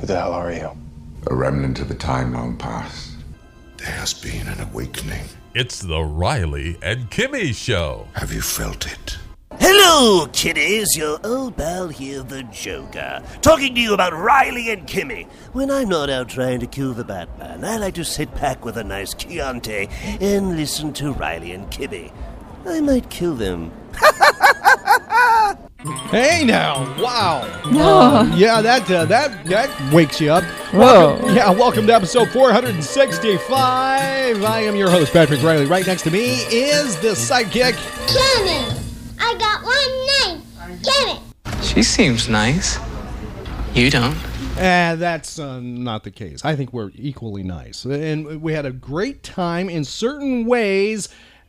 Who the hell are you? A remnant of a time long past. There has been an awakening. It's the Riley and Kimmy Show. Have you felt it? Hello, kiddies. Your old pal here, the Joker, talking to you about Riley and Kimmy. When I'm not out trying to kill the Batman, I like to sit back with a nice Chianti and listen to Riley and Kimmy. I might kill them. Hey now! Wow. Uh, yeah, that uh, that that wakes you up. Whoa. Welcome, yeah, welcome to episode 465. I am your host Patrick Riley. Right next to me is the sidekick. Kimmy, I got one name. Kimmy. She seems nice. You don't. And that's uh, not the case. I think we're equally nice, and we had a great time in certain ways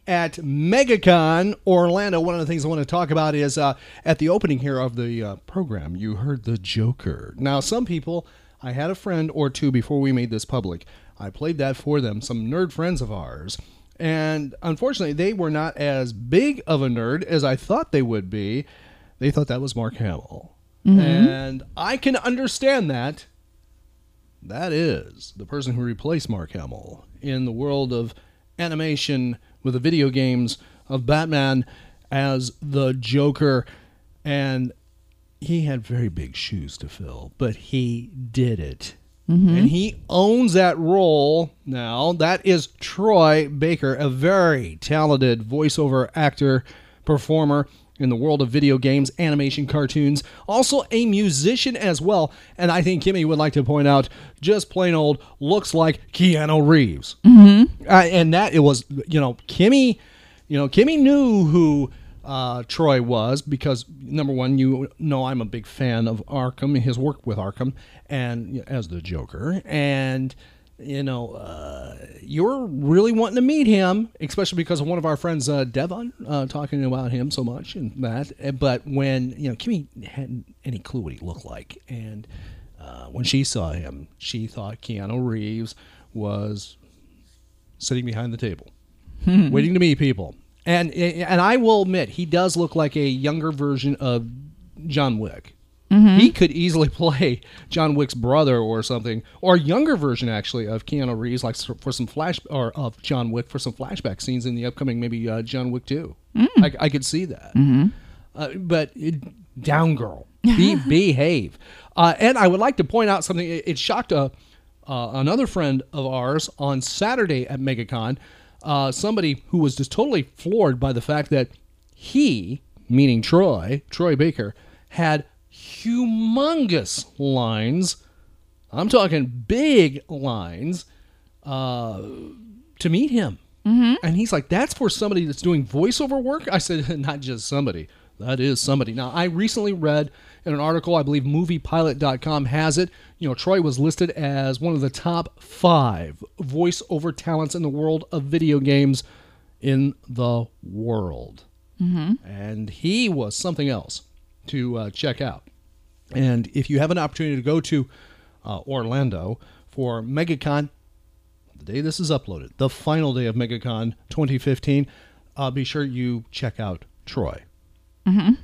at MegaCon Orlando. One of the things I want to talk about is uh, at the opening here of the uh, program, you heard the Joker. Now, some people, I had a friend or two before we made this public. I played that for them, some nerd friends of ours. And unfortunately, they were not as big of a nerd as I thought they would be. They thought that was Mark Hamill. And I can understand that. That is the person who replaced Mark Hamill in the world of animation with the video games of Batman as the Joker. And he had very big shoes to fill, but he did it. Mm-hmm. And he owns that role now. That is Troy Baker, a very talented voiceover actor, performer in the world of video games, animation, cartoons, also a musician as well. And I think Kimmy would like to point out, just plain old looks like Keanu Reeves. Mm-hmm. Uh, and that it was, you know, Kimmy, you know, Kimmy knew who uh, Troy was because number one, you know, I'm a big fan of Arkham, his work with Arkham, and as the Joker, and you know, uh, you're really wanting to meet him, especially because of one of our friends, uh, Devon, uh, talking about him so much and that. Uh, But when you know, Kimmy hadn't any clue what he looked like, and uh, when she saw him, she thought Keanu Reeves was sitting behind the table, waiting to meet people. And and I will admit, he does look like a younger version of John Wick. He could easily play John Wick's brother or something, or a younger version actually of Keanu Reeves, like for some flash or of John Wick for some flashback scenes in the upcoming maybe uh, John Wick two. I, I could see that. Uh, but it, down girl, be, behave. Uh, and I would like to point out something. It, it shocked a, uh, another friend of ours on Saturday at MegaCon. Uh, somebody who was just totally floored by the fact that he, meaning Troy, Troy Baker, had humongous lines. I'm talking big lines uh, to meet him. And he's like, that's for somebody that's doing voiceover work? I said, not just somebody. That is somebody. Now, I recently read in an article, I believe moviepilot.com has it. You know, Troy was listed as one of the top five voiceover talents in the world of video games in the world. And he was something else to uh, check out. And if you have an opportunity to go to uh, Orlando for MegaCon, the day this is uploaded, the final day of MegaCon 2015, uh, be sure you check out Troy.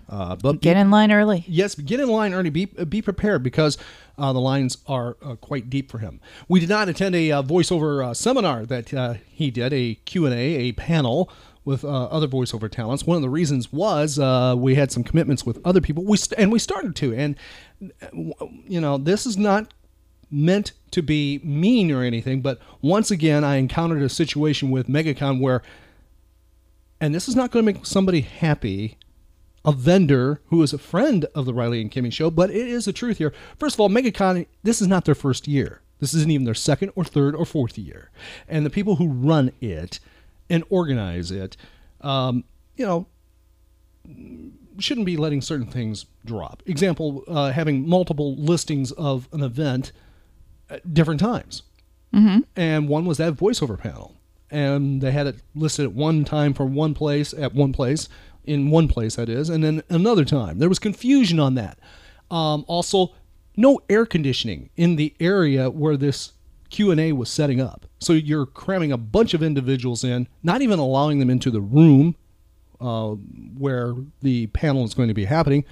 Uh, but Get in line early. Yes, get in line early. Be be prepared because uh, the lines are uh, quite deep for him. We did not attend a uh, voiceover uh, seminar that uh, he did, a Q and A, a panel with uh, other voiceover talents. One of the reasons was uh, we had some commitments with other people. We st- and we started to, and you know, this is not meant to be mean or anything, but once again, I encountered a situation with MegaCon where, and this is not going to make somebody happy a vendor who is a friend of the Riley and Kimmy show, but it is the truth here. First of all, MegaCon, this is not their first year. This isn't even their second or third or fourth year. And the people who run it and organize it, um, you know, shouldn't be letting certain things drop. Example, uh, having multiple listings of an event at different times. Mm-hmm. And one was that voiceover panel. And they had it listed at one time for one place, at one place, in one place, that is, and then another time. There was confusion on that. Um, also, no air conditioning in the area where this Q&A was setting up. So you're cramming a bunch of individuals in, not even allowing them into the room uh, where the panel is going to be happening.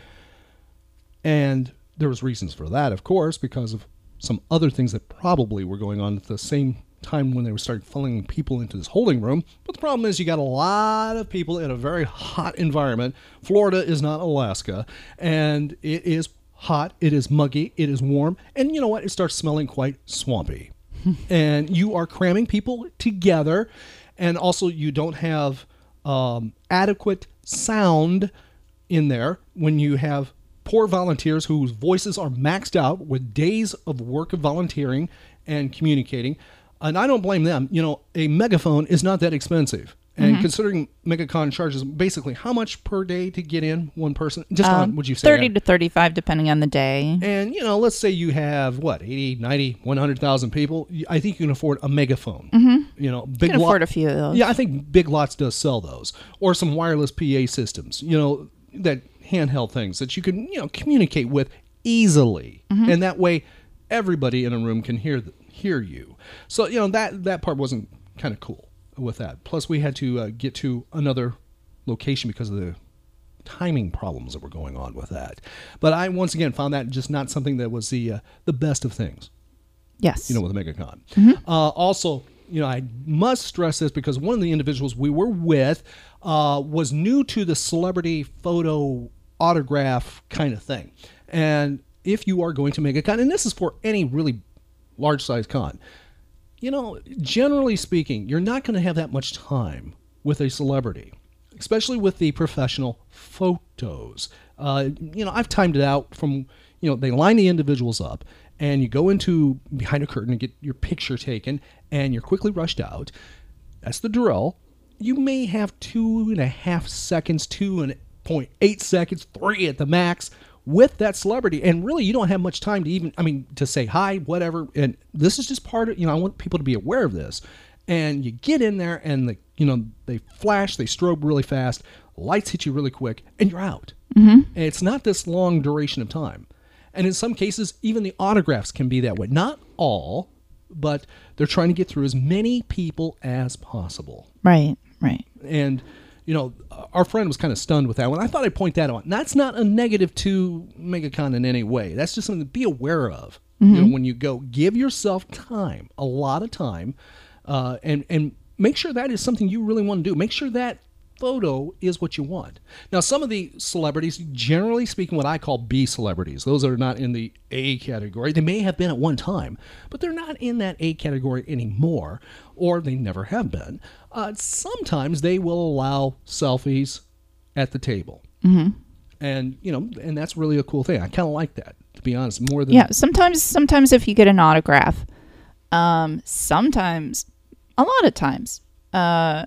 And there was reasons for that, of course, because of some other things that probably were going on at the same time when they were starting funneling people into this holding room. But the problem is you got a lot of people in a very hot environment. Florida is not Alaska, and it is hot, it is muggy, it is warm, and you know what? It starts smelling quite swampy. and you are cramming people together, and also you don't have um, adequate sound in there when you have poor volunteers whose voices are maxed out with days of work of volunteering and communicating. And I don't blame them. You know, a megaphone is not that expensive. And Mhm. considering MegaCon charges basically how much per day to get in one person? Just Um, on, would you say? 30 to 35 depending on the day. And, you know, let's say you have, what, 80, 90, 100,000 people. I think you can afford a megaphone. Mhm. You know, big can lot- afford a few of those. Yeah, I think Big Lots does sell those. Or some wireless PA systems, you know, that handheld things that you can, you know, communicate with easily. Mhm. And that way everybody in a room can hear the, hear you. So, you know, that that part wasn't kind of cool with that. Plus we had to uh, get to another location because of the timing problems that were going on with that. But I once again found that just not something that was the uh, the best of things. Yes. You know, with the MegaCon. Mhm. Uh, also, you know, I must stress this because one of the individuals we were with uh, was new to the celebrity photo autograph kind of thing. And if you are going to MegaCon, and this is for any really large size con, you know, generally speaking, you're not going to have that much time with a celebrity, especially with the professional photos. Uh, you know, I've timed it out from, you know, they line the individuals up and you go into behind a curtain and get your picture taken and you're quickly rushed out. That's the drill. You may have two and a half seconds, two and point eight seconds, three at the max with that celebrity. And really, you don't have much time to even, I mean, to say hi, whatever. And this is just part of, you know, I want people to be aware of this. And you get in there and the, you know, they flash, they strobe really fast, lights hit you really quick, and you're out. Mhm. And it's not this long duration of time. And in some cases, even the autographs can be that way. Not all, but they're trying to get through as many people as possible. Right, right. And, you know, our friend was kind of stunned with that one. I thought I'd point that out. And that's not a negative to MegaCon in any way. That's just something to be aware of. You know, Mhm. when you go, give yourself time, a lot of time, uh, and and make sure that is something you really want to do. Make sure that photo is what you want. Now, some of the celebrities, generally speaking, what I call B celebrities, those are not in the A category. They may have been at one time, but they're not in that A category anymore, or they never have been. Uh, sometimes they will allow selfies at the table. Mhm. And, you know, and that's really a cool thing. I kind of like that, to be honest, more than. Yeah, sometimes sometimes if you get an autograph, um, sometimes a lot of times, uh,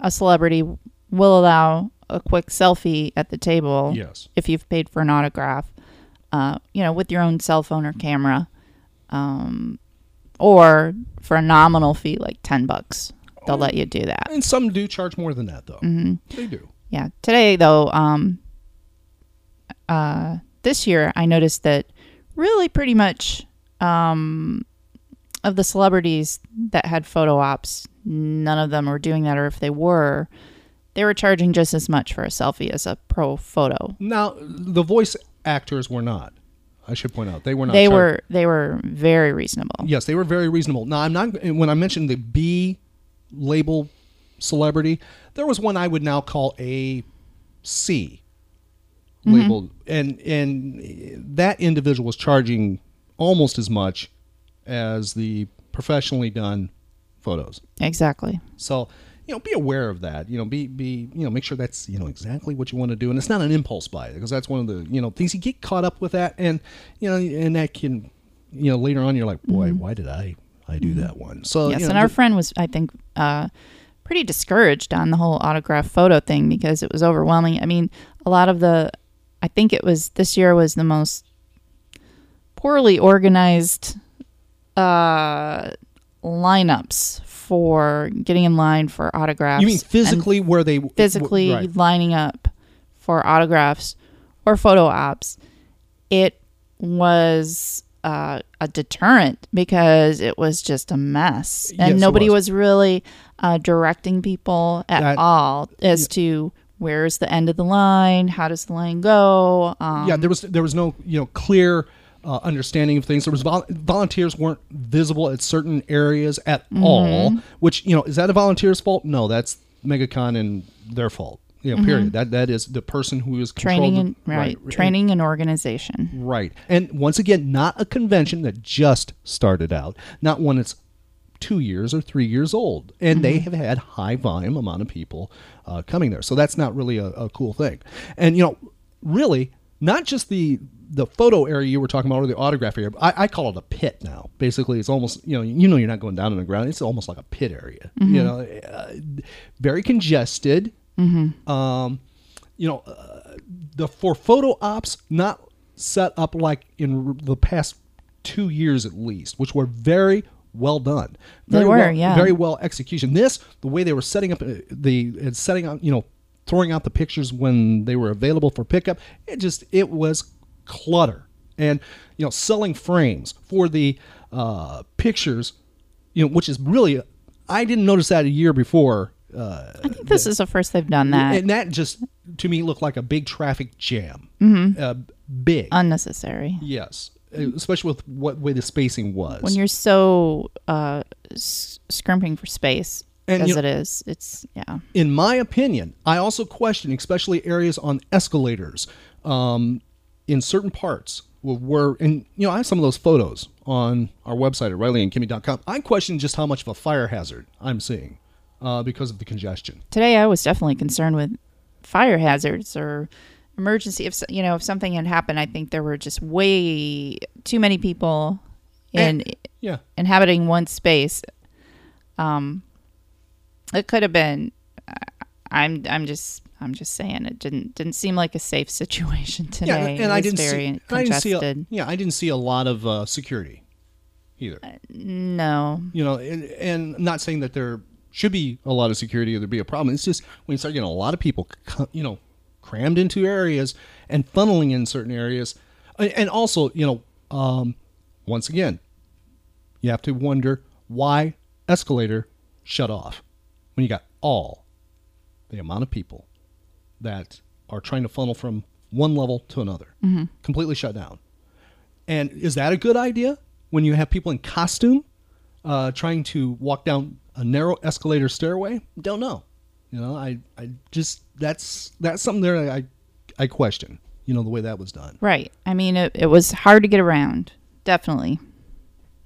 a celebrity will allow a quick selfie at the table. Yes. If you've paid for an autograph, uh, you know, with your own cell phone or camera, um, or for a nominal fee like ten bucks, they'll let you do that. And some do charge more than that, though. hmm They do. Yeah. Today, though, um, uh, this year, I noticed that really pretty much um, of the celebrities that had photo ops, none of them were doing that, or if they were, they were charging just as much for a selfie as a pro photo. Now, the voice actors were not. I should point out they were not. They char- were they were very reasonable. Yes, they were very reasonable. Now, I'm not when I mentioned the B label celebrity, there was one I would now call a C Mhm. labeled, and and that individual was charging almost as much as the professionally done photos. Exactly. So, you know, be aware of that. You know, be be you know, make sure that's you know exactly what you want to do, and it's not an impulse buy because that's one of the you know things you get caught up with that, and you know, and that can you know later on you're like, boy, Mhm. why did I I do that one? So yes, you know, and our friend was, I think, uh, pretty discouraged on the whole autograph photo thing because it was overwhelming. I mean, a lot of the I think it was this year was the most poorly organized uh lineups for getting in line for autographs. You mean physically where they physically right. lining up for autographs or photo ops? It was uh, a deterrent because it was just a mess, and Yes, nobody was. was. really uh, directing people at That- all as to where's the end of the line, how does the line go. Um, yeah, there was there was no you know clear uh, understanding of things. There was vol- volunteers weren't visible at certain areas at all. Mm-hmm. Which you know is that a volunteer's fault? No, that's MegaCon and their fault. You know, period. Mhm. That that is the person who is training and right, training and organization. Right. And once again, not a convention that just started out, not one that's two years or three years old. And they have had high volume amount of people uh, coming there. So that's not really a, a cool thing. And, you know, really, not just the the photo area you were talking about or the autograph area. I, I call it a pit now. Basically, it's almost you know you know you're not going down in the ground. It's almost like a pit area. You Mhm. know, uh, very congested. Mm-hmm. Um, you know, uh, the for photo ops not set up like in r- the past two years at least, which were very well done. They Very were, well, yeah. very well execution. This, the way they were setting up uh, the and setting out, you know, throwing out the pictures when they were available for pickup, it just it was clutter. And you know, selling frames for the uh, pictures, you know, which is really I didn't notice that a year before. Uh, I think this is the first they've done that. and that just to me looked like a big traffic jam. Mhm. Uh, big, Unnecessary. yes, especially with what way the spacing was. When you're so uh, scrimping for space And, as you know- it is, it's yeah. in my opinion, I also question, especially areas on escalators, um, in certain parts where, and you know, I have some of those photos on our website at RileyandKimmy.com. I question just how much of a fire hazard I'm seeing uh, because of the congestion. Today I was definitely concerned with fire hazards or emergency. If you know if something had happened, I think there were just way too many people in yeah. inhabiting one space. Um, it could have been. I'm I'm just I'm just saying it didn't didn't seem like a safe situation today. Yeah, and, I didn't see, I didn't see, a, yeah, I didn't see a lot of uh, security either. no, you know, and, and not saying that there should be a lot of security or there be a problem. It's just when you start getting a lot of people, you know, crammed into areas and funneling in certain areas, and and also, you know, um, once again, you have to wonder why escalator shut off when you got all the amount of people that are trying to funnel from one level to another, Mhm. completely shut down. And is that a good idea when you have people in costume uh, trying to walk down a narrow escalator stairway? Don't know. You know, I, I just that's that's something there I I question. You know the way that was done. right. I mean, it, it was hard to get around. Definitely.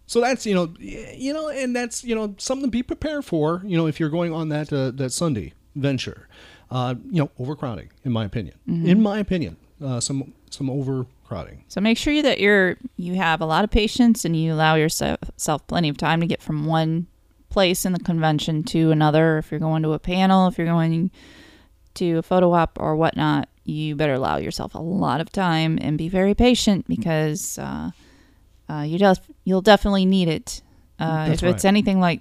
So that's you know you know, and that's you know something to be prepared for. You know, if you're going on that uh, that Sunday venture, uh, you know, overcrowding. In my opinion, Mhm. in my opinion, uh, some some overcrowding. So make sure that you're you have a lot of patience and you allow yourself plenty of time to get from one place in the convention to another. If you're going to a panel, if you're going to a photo op or whatnot, you better allow yourself a lot of time and be very patient because uh, uh, you just you'll definitely need it. Uh, if it's anything like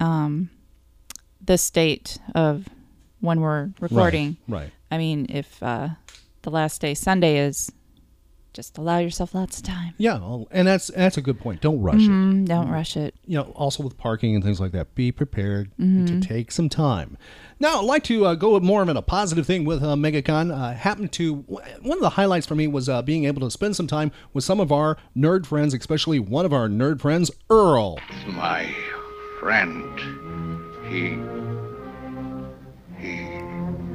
um, this state of when we're recording, right. I mean, if uh, the last day Sunday is, just allow yourself lots of time. Yeah, and that's that's a good point. Don't rush it. Mhm, Don't rush it. you know, also with parking and things like that, be prepared Mhm. to take some time. Now, I'd like to uh, go with more of a positive thing with uh, MegaCon. Uh, happened to one of the highlights for me was uh, being able to spend some time with some of our nerd friends, especially one of our nerd friends, Earl. my friend. He. he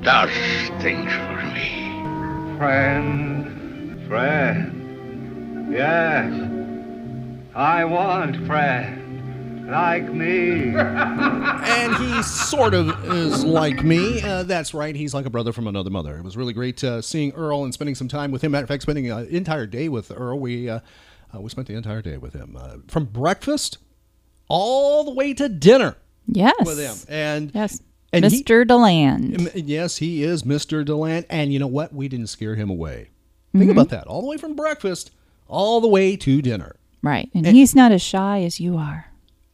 does things for me. Friend, friend, yes. I want friend like me. and he sort of is like me. Uh, that's right. He's like a brother from another mother. It was really great uh, seeing Earl and spending some time with him. Matter of fact, spending an entire day with Earl. We uh, uh, we spent the entire day with him uh, from breakfast all the way to dinner. Yes. with him. And yes, And he- Mr. Deland. Um, Yes, he is Mr. Deland. And you know what? We didn't scare him away. Think Mhm. about that. All the way from breakfast, all the way to dinner. Right. And, he's not as shy as you are.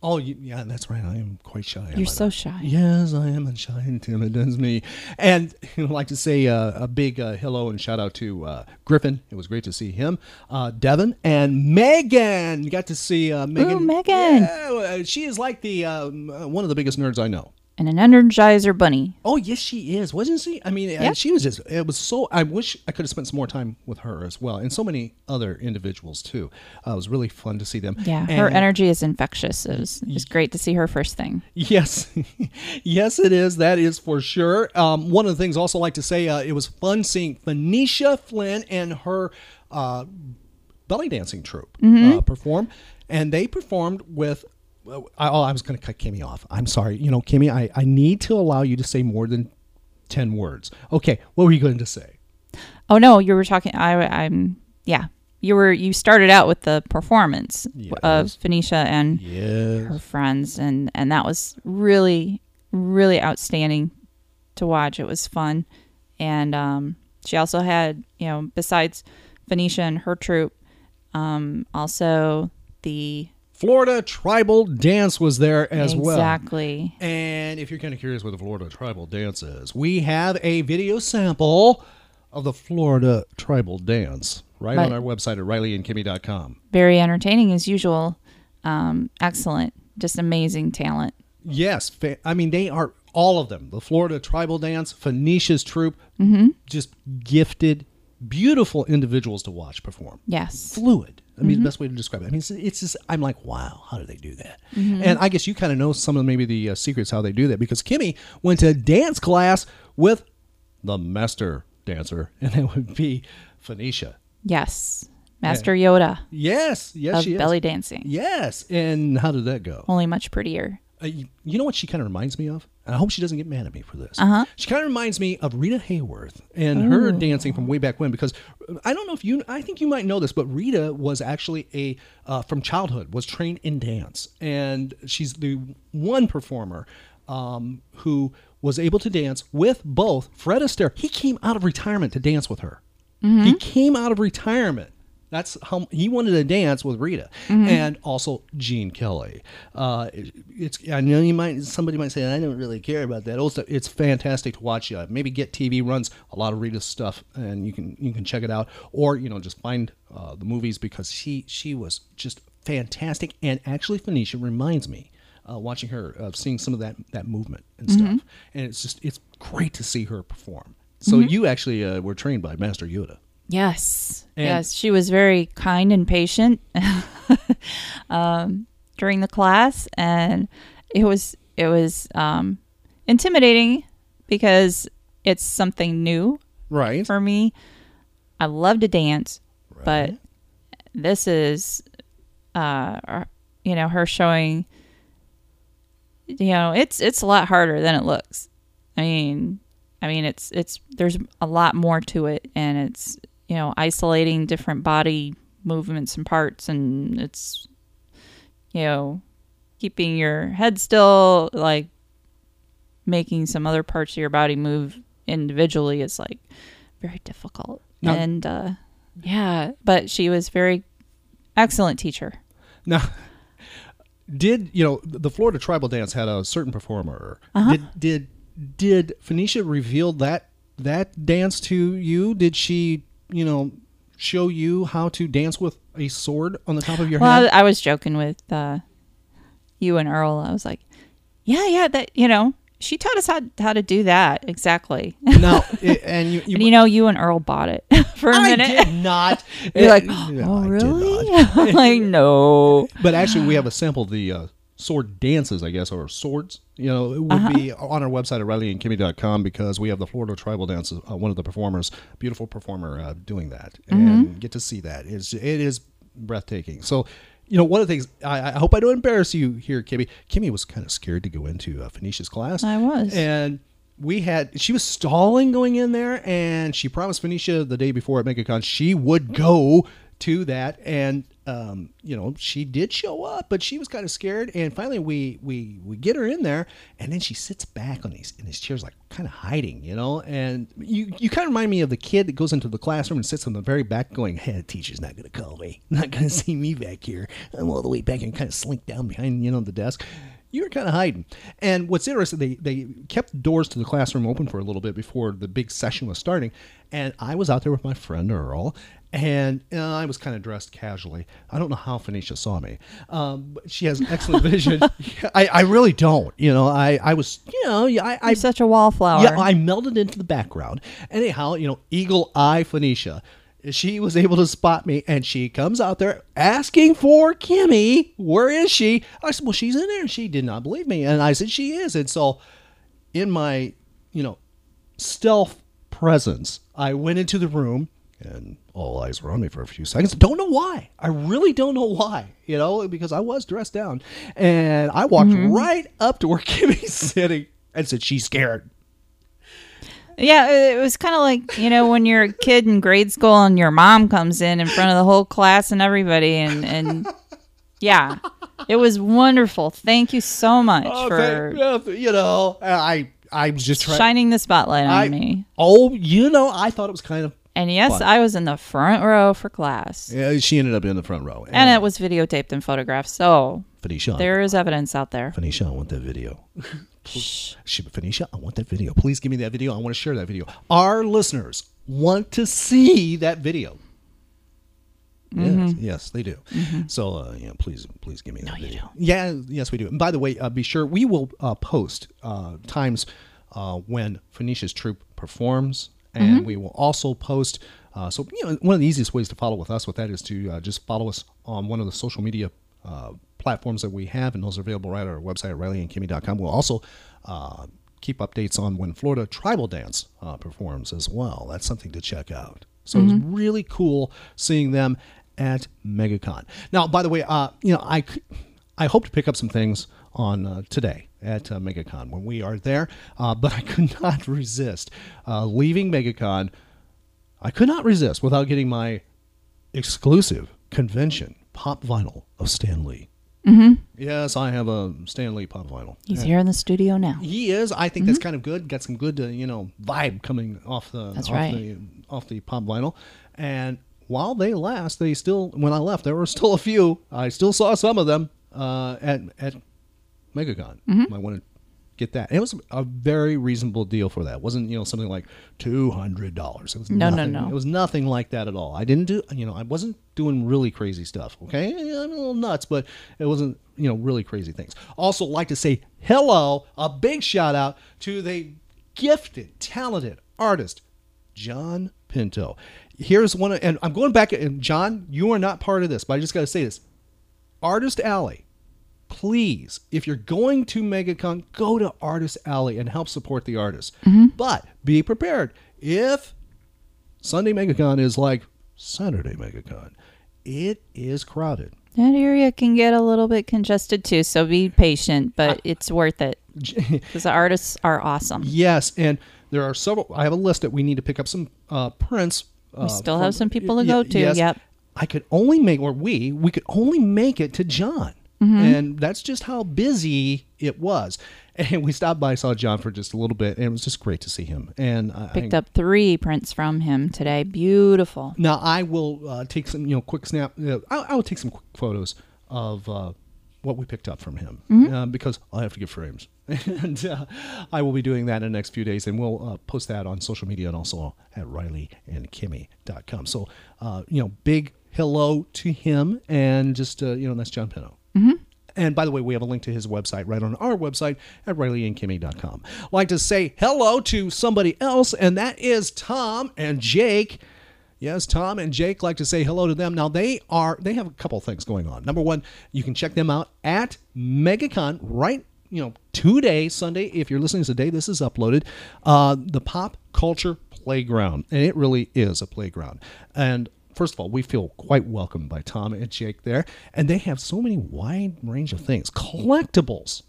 Oh, yeah, that's right. I am quite shy. You're so not? shy. Yes, I am and shy and timid. That's me. And I'd like to say uh, a big uh, hello and shout out to uh, Griffin. It was great to see him. Uh, Devon and Meghen. You got to see uh, Meghen. Ooh, Meghen. Yeah, uh, she is like the um, uh, one of the biggest nerds I know. And an Energizer bunny. Oh yes, she is, wasn't she? I mean, Yep. she was just. It was so. I wish I could have spent some more time with her as well, and so many other individuals too. Uh, it was really fun to see them. Yeah, her energy is infectious. It was, it was great to see her first thing. Yes, yes, it is. That is for sure. Um, one of the things I also like to say, uh, it was fun seeing Phoenicia Flynn and her uh, belly dancing troupe Mhm. uh, perform, and they performed with. Well, I, oh, I was going to cut Kimmy off. I'm sorry. You know, Kimmy, I, I need to allow you to say more than ten words. Okay, what were you going to say? Oh no, you were talking. I, I'm yeah. You were you started out with the performance of Phoenicia and Yes. her friends, and and that was really really outstanding to watch. It was fun, and um, she also had you know besides Phoenicia and her troupe, um, also the Florida Tribal Dance was there as well. Exactly. And if you're kind of curious what the Florida Tribal Dance is, we have a video sample of the Florida Tribal Dance right, Right. on our website at rileyandkimmy.com. very entertaining as usual. Um, excellent, just amazing talent. Yes, I mean they are all of them. The Florida Tribal Dance, Phoenicia's troupe, Mhm. just gifted, beautiful individuals to watch perform. Yes. fluid. I mean, Mhm. the best way to describe it. I mean, it's, it's just I'm like, wow, how do they do that? Mhm. And I guess you kind of know some of maybe the uh, secrets how they do that because Kimmy went to dance class with the master dancer, and it would be Phoenicia. Yes, Master Yoda. Yes, yes, of she is. belly dancing. Yes, and how did that go? Only much prettier. Uh, you, you know what she kind of reminds me of? And I hope she doesn't get mad at me for this. Uh-huh. She kind of reminds me of Rita Hayworth and her dancing from way back when. Because I don't know if you, I think you might know this, but Rita was actually a uh, from childhood was trained in dance, and she's the one performer um, who was able to dance with both Fred Astaire. He came out of retirement to dance with her. Mhm. He came out of retirement. That's how he wanted to dance with Rita, Mhm. and also Gene Kelly. Uh, it's I know you might somebody might say I don't really care about that. Also, it's fantastic to watch. Uh, maybe Get TV runs a lot of Rita's stuff, and you can you can check it out, or you know just find uh, the movies because she she was just fantastic. And actually, Phoenicia reminds me. Uh, watching her, of seeing some of that that movement and stuff, Mhm. and it's just it's great to see her perform. So Mhm. you actually uh, were trained by Master Yoda. Yes. And- yes. She was very kind and patient um, during the class, and it was it was um, intimidating because it's something new, right, for me. I love to dance, but this is, uh, you know, her showing. You know, it's it's a lot harder than it looks. I mean, I mean, it's it's there's a lot more to it, and it's you know isolating different body movements and parts, and it's you know keeping your head still, like making some other parts of your body move individually is like very difficult. And uh, yeah, but she was very excellent teacher. Now, did you know the Florida Tribal Dance had a certain performer? Uh-huh. Did did did Phoenicia reveal that that dance to you? Did she you know show you how to dance with a sword on the top of your well, head? I, I was joking with uh, you and Earl. I was like, yeah, yeah, that you know, she taught us how how to do that exactly. No, it- and you, you, and you know, you and Earl bought it for a minute. I did not. You're like, No, oh did really? I'm like, no. But actually, we have a sample of the uh, sword dances, I guess, or swords. You know, it would Uh-huh. be on our website at RileyandKimmy.com because we have the Florida Tribal Dance, uh, one of the performers, beautiful performer, uh, doing that, and Mhm. get to see that. It's, it is breathtaking. So, you know, one of the things, I, I hope I don't embarrass you here, Kimmy. Kimmy was kind of scared to go into uh, Phoenicia's class. I was. And we had, she was stalling going in there, and she promised Phoenicia the day before at MegaCon she would go to that. And um, you know, she did show up, but she was kind of scared. And finally, we we we get her in there, and then she sits back on these in these chairs, like kind of hiding, you know. And you you kind of remind me of the kid that goes into the classroom and sits on the very back, going, "Hey, the teacher's not going to call me, not going to see me back here. I'm all the way back and kind of slink down behind, you know, the desk." You were kind of hiding. And what's interesting, they, they kept the doors to the classroom open for a little bit before the big session was starting. And I was out there with my friend Earl, and I was kind of dressed casually. I don't know how Phoenicia saw me. Um, but she has excellent vision. I, I really don't. You know, I, I was, you know, I, I such a wallflower. yeah, I melded into the background. Anyhow, you know, eagle eye Phoenicia. She was able to spot me, and she comes out there asking for Kimmy. Where is she? I said, "Well, she's in there." And she did not believe me, and I said, "She is." And so, in my, you know, stealth presence, I went into the room, and all eyes were on me for a few seconds. Don't know why. I really don't know why. You know, because I was dressed down, and I walked mm-hmm. right up to where Kimmy's sitting and said, "She's scared." Yeah, it was kind of like you know when you're a kid in grade school and your mom comes in in front of the whole class and everybody, and and yeah, it was wonderful. Thank you so much Oh, for thank- you know, I I was just trying. shining the spotlight on I- me. Oh, you know, I thought it was kind of. And yes, fun. I was in the front row for class, Yeah, she ended up in the front row. and it was videotaped and photographed. So Phoenicia. there is evidence out there. Phoenicia, I want that video. she, Phoenicia, I want that video. Please give me that video. I want to share that video. Our listeners want to see that video. Yes, Mhm. yes, they do. Mhm. So, uh, yeah, please, please give me that no, video. Yeah, yes, we do. And by the way, uh, be sure we will uh, post uh, times uh, when Phoenicia's troupe performs, and Mhm. we will also post. Uh, so, you know, one of the easiest ways to follow with us with that is to uh, just follow us on one of the social media uh, platforms that we have, and those are available right at our website at RileyandKimmy.com. We'll also uh, keep updates on when Florida Tribal Dance uh, performs as well. That's something to check out. So Mhm. it's really cool seeing them at MegaCon. Now, by the way, uh, you know, I, I hope to pick up some things on uh, today at uh, MegaCon when we are there, uh, but I could not resist uh, leaving MegaCon. I could not resist without getting my exclusive convention pop vinyl of Stan Lee. Mhm. Yes, I have a Stan Lee pop vinyl. He's Yeah. here in the studio now. He is. I think that's kind of good. Got some good, uh, you know, vibe coming off the That's off right. the off the pop vinyl. And while they last, they still. When I left, there were still a few. I still saw some of them uh, at at MegaCon. Mhm. I want to get that. And it was a very reasonable deal for that. It wasn't you know something like two hundred dollars. It was No, no, nothing, no. It was nothing like that at all. I didn't do. You know, I wasn't doing really crazy stuff. Okay, I'm a little nuts, but it wasn't you know really crazy things. Also, like to say hello, a big shout out to the gifted, talented artist Jon Pinto. Here's one, of, and I'm going back. And Jon, you are not part of this, but I just got to say this: Artist Alley. Please, if you're going to MegaCon, go to Artist Alley and help support the artists. But be prepared. If Sunday MegaCon is like Saturday MegaCon, it is crowded. That area can get a little bit congested too, so be patient, but it's worth it because the artists are awesome. Yes, and there are several. I have a list that we need to pick up some uh, prints. Uh, We still have some people to go to, yep. I could only make, or we, we could only make it to Jon, Mhm. and that's just how busy it was. And we stopped by, saw Jon for just a little bit, and it was just great to see him. And I, Picked up three prints from him today. Beautiful. Now I will uh, take some, you know, quick snap. Uh, I, I will take some quick photos of uh, what we picked up from him Mhm. uh, because I have to get frames, and uh, I will be doing that in the next few days, and we'll uh, post that on social media and also at RileyandKimmy.com. So, uh, you know, big hello to him, and just uh, you know, that's Jon Pinto. Mhm. And by the way, we have a link to his website right on our website at RileyandKimmy.com. Like to say hello to somebody else, and that is Tom and Jake. Yes, Tom and Jake like to say hello to them. Now they are they have a couple things going on. Number one, you can check them out at MegaCon right you know today Sunday. If you're listening today, this is uploaded. Uh, the Pop Culture Playground, and it really is a playground. And first of all, we feel quite welcomed by Tom and Jake there, and they have so many wide range of things, collectibles,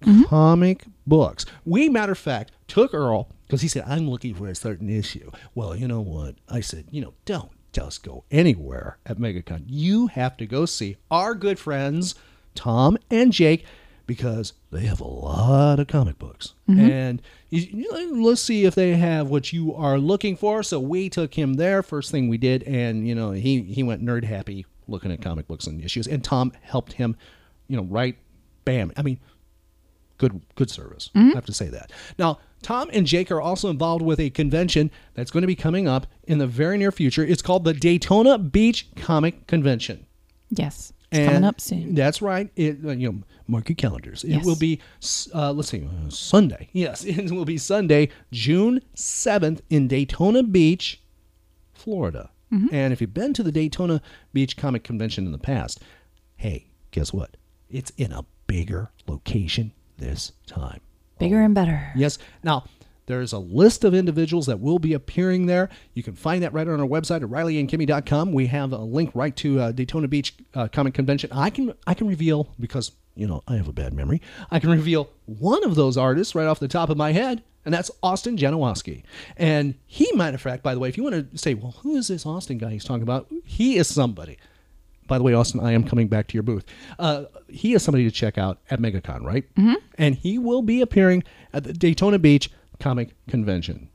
mm-hmm. comic books. We, matter of fact, took Earl because he said, I'm looking for a certain issue. Well, you know what? I said, you know, don't, just go anywhere at MegaCon. You have to go see our good friends Tom and Jake because they have a lot of comic books. Mhm. And you, you know, let's see if they have what you are looking for. So we took him there. First thing we did, and you know, he he went nerd happy looking at comic books and issues. And Tom helped him, you know, right, bam. I mean, good good service. I have to say that. Now, Tom and Jake are also involved with a convention that's going to be coming up in the very near future. It's called the Daytona Beach Comic Convention. Yes. It's coming And up soon. That's right. It uh, you know mark your calendars. It Yes. will be uh, let's see uh, Sunday. Yes, it will be Sunday, June seventh in Daytona Beach, Florida. Mm-hmm. And if you've been to the Daytona Beach Comic Convention in the past, hey, guess what? It's in a bigger location this time. Bigger and better. Yes. Now, there's a list of individuals that will be appearing there. You can find that right on our website at rileyandkimmy.com. We have a link right to uh, Daytona Beach uh, Comic Convention. I can I can reveal because you know I have a bad memory. I can reveal one of those artists right off the top of my head, and that's Austin Janowsky. And he, matter of fact, by the way, if you want to say, well, who is this Austin guy he's talking about? He is somebody. By the way, Austin, I am coming back to your booth. Uh, he is somebody to check out at MegaCon, right? Mm-hmm. And he will be appearing at the Daytona Beach Comic Convention.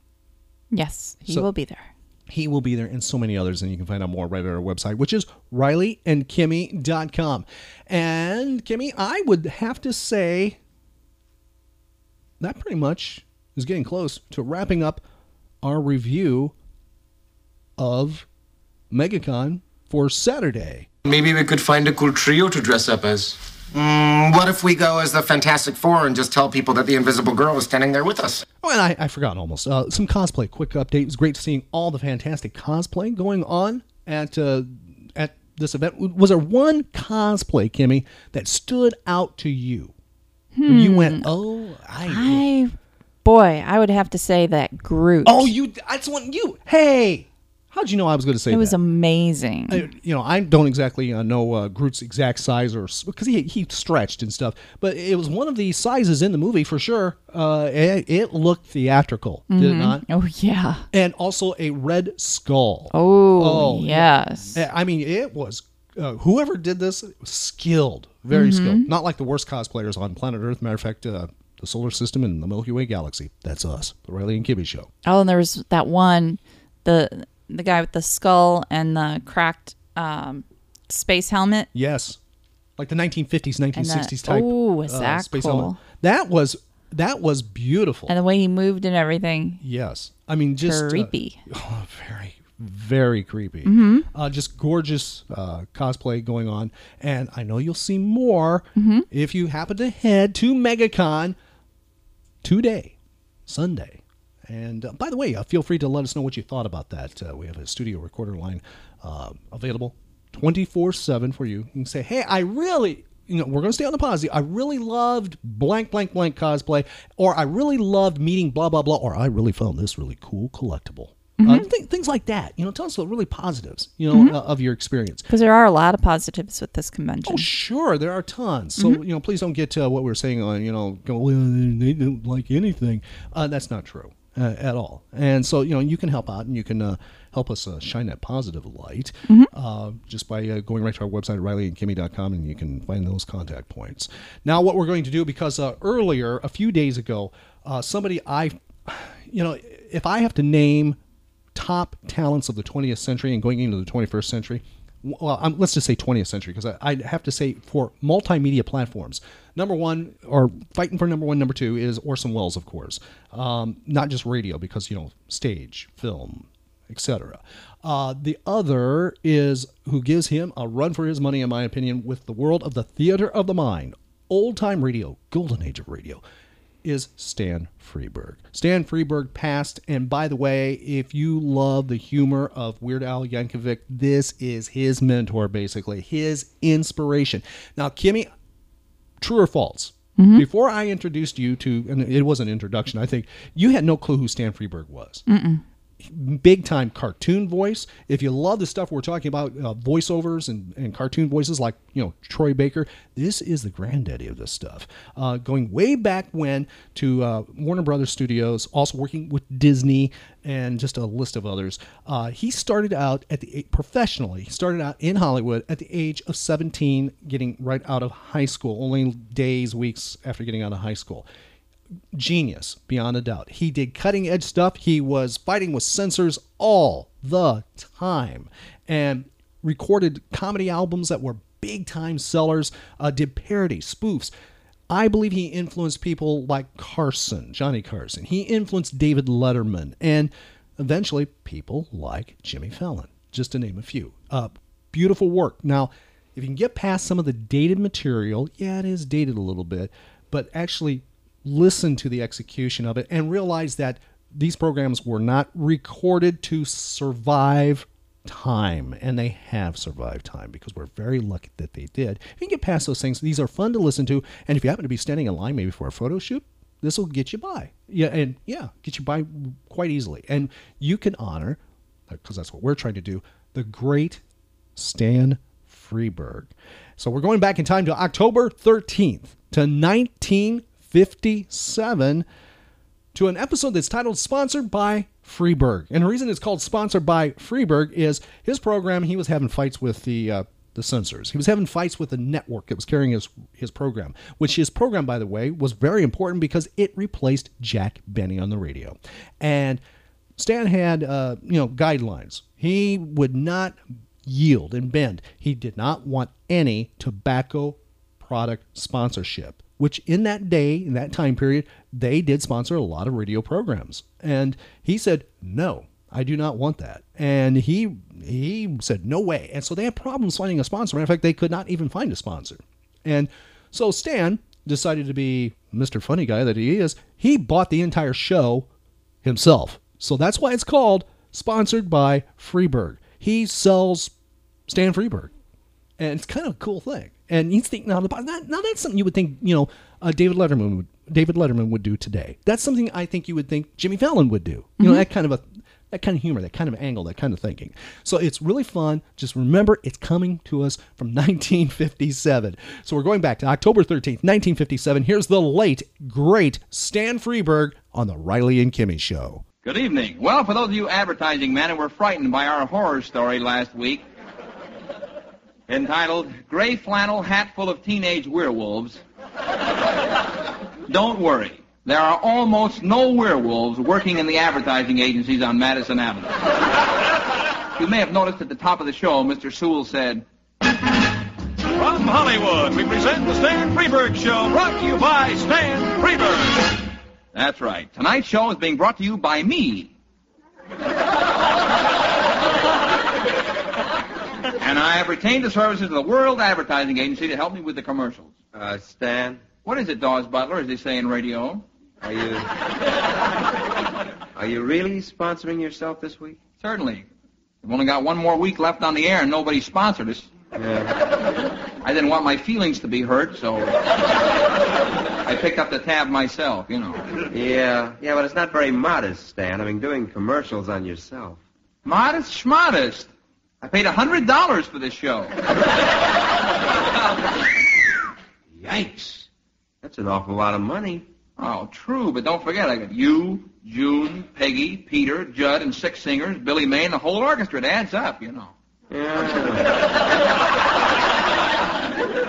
Yes, he So- will be there. He will be there and so many others, and you can find out more right at our website, which is rileyandkimmy.com. And Kimmy, I would have to say that pretty much is getting close to wrapping up our review of MegaCon for Saturday. Maybe we could find a cool trio to dress up as. Mm, what if we go as the Fantastic Four and just tell people that the Invisible Girl is standing there with us? Oh, and I, I forgot almost. Uh, some cosplay. Quick update. It was great seeing all the fantastic cosplay going on at uh, at this event. Was there one cosplay, Kimmy, that stood out to you? When You Hmm. went, oh, I. I, boy, I would have to say that Groot. Oh, you. That's one. You. Hey, how'd you know I was going to say it was that? amazing. I- you know, I don't exactly uh, know uh, Groot's exact size or because he he stretched and stuff, but it was one of the sizes in the movie for sure. Uh, it, it looked theatrical, did it Mhm. not? Oh yeah. And also a red skull. Oh, yes. yeah. I mean, it was uh, whoever did this was skilled, very Mhm. skilled. Not like the worst cosplayers on planet Earth. Matter of fact, uh, the solar system and the Milky Way galaxy. That's us, the Riley and Kibby show. Oh, and there was that one, the the guy with the skull and the cracked um, space helmet. Yes, like the 1950s, 1960s type. oh, was uh, that space cool? helmet. That was that was beautiful. And the way he moved and everything. Yes, I mean just uh, creepy. oh, very, very creepy. Mhm. Uh, just gorgeous uh, cosplay going on, and I know you'll see more Mhm. if you happen to head to MegaCon today, Sunday. And uh, by the way, uh, feel free to let us know what you thought about that. Uh, we have a studio recorder line uh, available 24 7 for you. You can say, hey, I really, you know, we're going to stay on the positive. I really loved blank, blank, blank cosplay, or I really loved meeting blah, blah, blah, or I really found this really cool collectible. Uh, th- things like that. You know, tell us the really positives, you know, Mhm. uh, of your experience. Because there are a lot of positives with this convention. Oh, sure, there are tons. So Mhm. you know, please don't get to what we were saying on you know, go, well, they don't like anything. Uh, that's not true uh, at all. And so you know, you can help out and you can uh, help us uh, shine that positive light Mhm. uh, just by uh, going right to our website rileyandkimmy.com and you can find those contact points. Now, what we're going to do because uh, earlier, a few days ago, uh, somebody I, you know, if I have to name top talents of the 20th century and going into the 21st century. Well, um, let's just say 20th century because I, I have to say for multimedia platforms, number one or fighting for number one, number two is Orson Welles, of course. Um, not just radio because you know stage, film, etc. Uh, the other is who gives him a run for his money, in my opinion, with the world of the theater of the mind, old time radio, golden age of radio is Stan Freberg. Stan Freberg passed, and by the way, if you love the humor of Weird Al Yankovic, this is his mentor, basically, his inspiration. Now, Kimmy, true or false? Mm-hmm. Before I introduced you to, and it was an introduction, I think you had no clue who Stan Freberg was. Mm-mm. Big time cartoon voice. If you love the stuff we're talking about, uh, voiceovers and, and cartoon voices like you know Troy Baker, this is the granddaddy of this stuff. Uh, going way back when to uh, Warner Brothers Studios, also working with Disney and just a list of others. Uh, he started out at the professionally. He started out in Hollywood at the age of 17, getting right out of high school, only days, weeks after getting out of high school genius beyond a doubt. He did cutting edge stuff. He was fighting with censors all the time and recorded comedy albums that were big time sellers, uh, did parody, spoofs. I believe he influenced people like Carson, Johnny Carson. He influenced David Letterman and eventually people like Jimmy Fallon, just to name a few. Uh, beautiful work. Now, if you can get past some of the dated material, yeah, it is dated a little bit, but actually listen to the execution of it and realize that these programs were not recorded to survive time and they have survived time because we're very lucky that they did. If you can get past those things. These are fun to listen to and if you happen to be standing in line maybe for a photo shoot this will get you by. Yeah and yeah get you by quite easily. And you can honor because that's what we're trying to do the great Stan Freberg. So we're going back in time to october 13th to 19 57 to an episode that's titled Sponsored by Freberg. And the reason it's called Sponsored by Freberg is his program, he was having fights with the. Uh, the censors. He was having fights with the network that was carrying his his program, which his program, by the way, was very important because it replaced Jack Benny on the radio. And Stan had, uh, you know, guidelines. He would not yield and bend. He did not want any tobacco product sponsorship which in that day, in that time period, they did sponsor a lot of radio programs. And he said, no, I do not want that. And he he said, no way. And so they had problems finding a sponsor. Matter of fact, they could not even find a sponsor. And so Stan decided to be Mr. Funny Guy that he is. He bought the entire show himself. So that's why it's called Sponsored by Freberg. He sells Stan Freberg. And it's kind of a cool thing and he's thinking out of the box. Now, now that's something you would think, you know, uh, David Letterman would David Letterman would do today. That's something I think you would think Jimmy Fallon would do. You mm-hmm. know, that kind of a that kind of humor, that kind of angle, that kind of thinking. So it's really fun. Just remember, it's coming to us from 1957. So we're going back to October 13th, 1957. Here's the late, great Stan Freberg on the Riley and Kimmy Show. Good evening. Well, for those of you advertising men who were frightened by our horror story last week, entitled Gray Flannel Hat Full of Teenage Werewolves. Don't worry. There are almost no werewolves working in the advertising agencies on Madison Avenue. you may have noticed at the top of the show, Mr. Sewell said, From Hollywood, we present the Stan Freberg Show, brought to you by Stan Freberg. That's right. Tonight's show is being brought to you by me. And I have retained the services of the World Advertising Agency to help me with the commercials. Uh, Stan? What is it, Daws Butler, as they say in radio? Are you... Are you really sponsoring yourself this week? Certainly. We've only got one more week left on the air and nobody sponsored us. Yeah. I didn't want my feelings to be hurt, so I picked up the tab myself, you know. Yeah, yeah, but it's not very modest, Stan. I mean, doing commercials on yourself. Modest schmodest. I paid a hundred dollars for this show. Yikes. That's an awful lot of money. Oh, true, but don't forget, I got you, June, Peggy, Peter, Jud, and six singers, Billy May, and the whole orchestra. It adds up, you know. Yeah.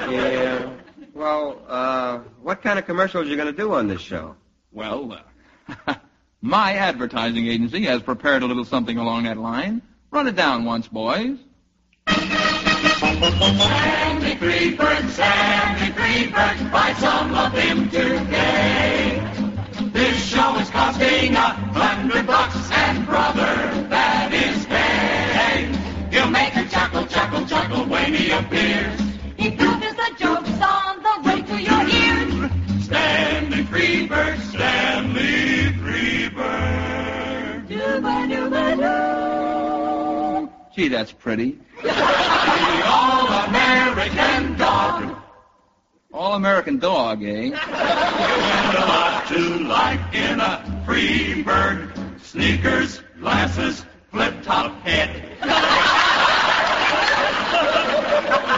yeah. Well, uh, what kind of commercials are you going to do on this show? Well, uh, my advertising agency has prepared a little something along that line. Run it down once, boys. Sandy Freberg, Sandy Freberg, buy some of him today. This show is costing a hundred bucks, and brother, that is pay. He'll make you chuckle, chuckle, chuckle when he appears. Gee, that's pretty. The All-American Dog. All-American Dog, eh? You and a lot to like in a Freberg Sneakers, glasses, flip-top head. Uh,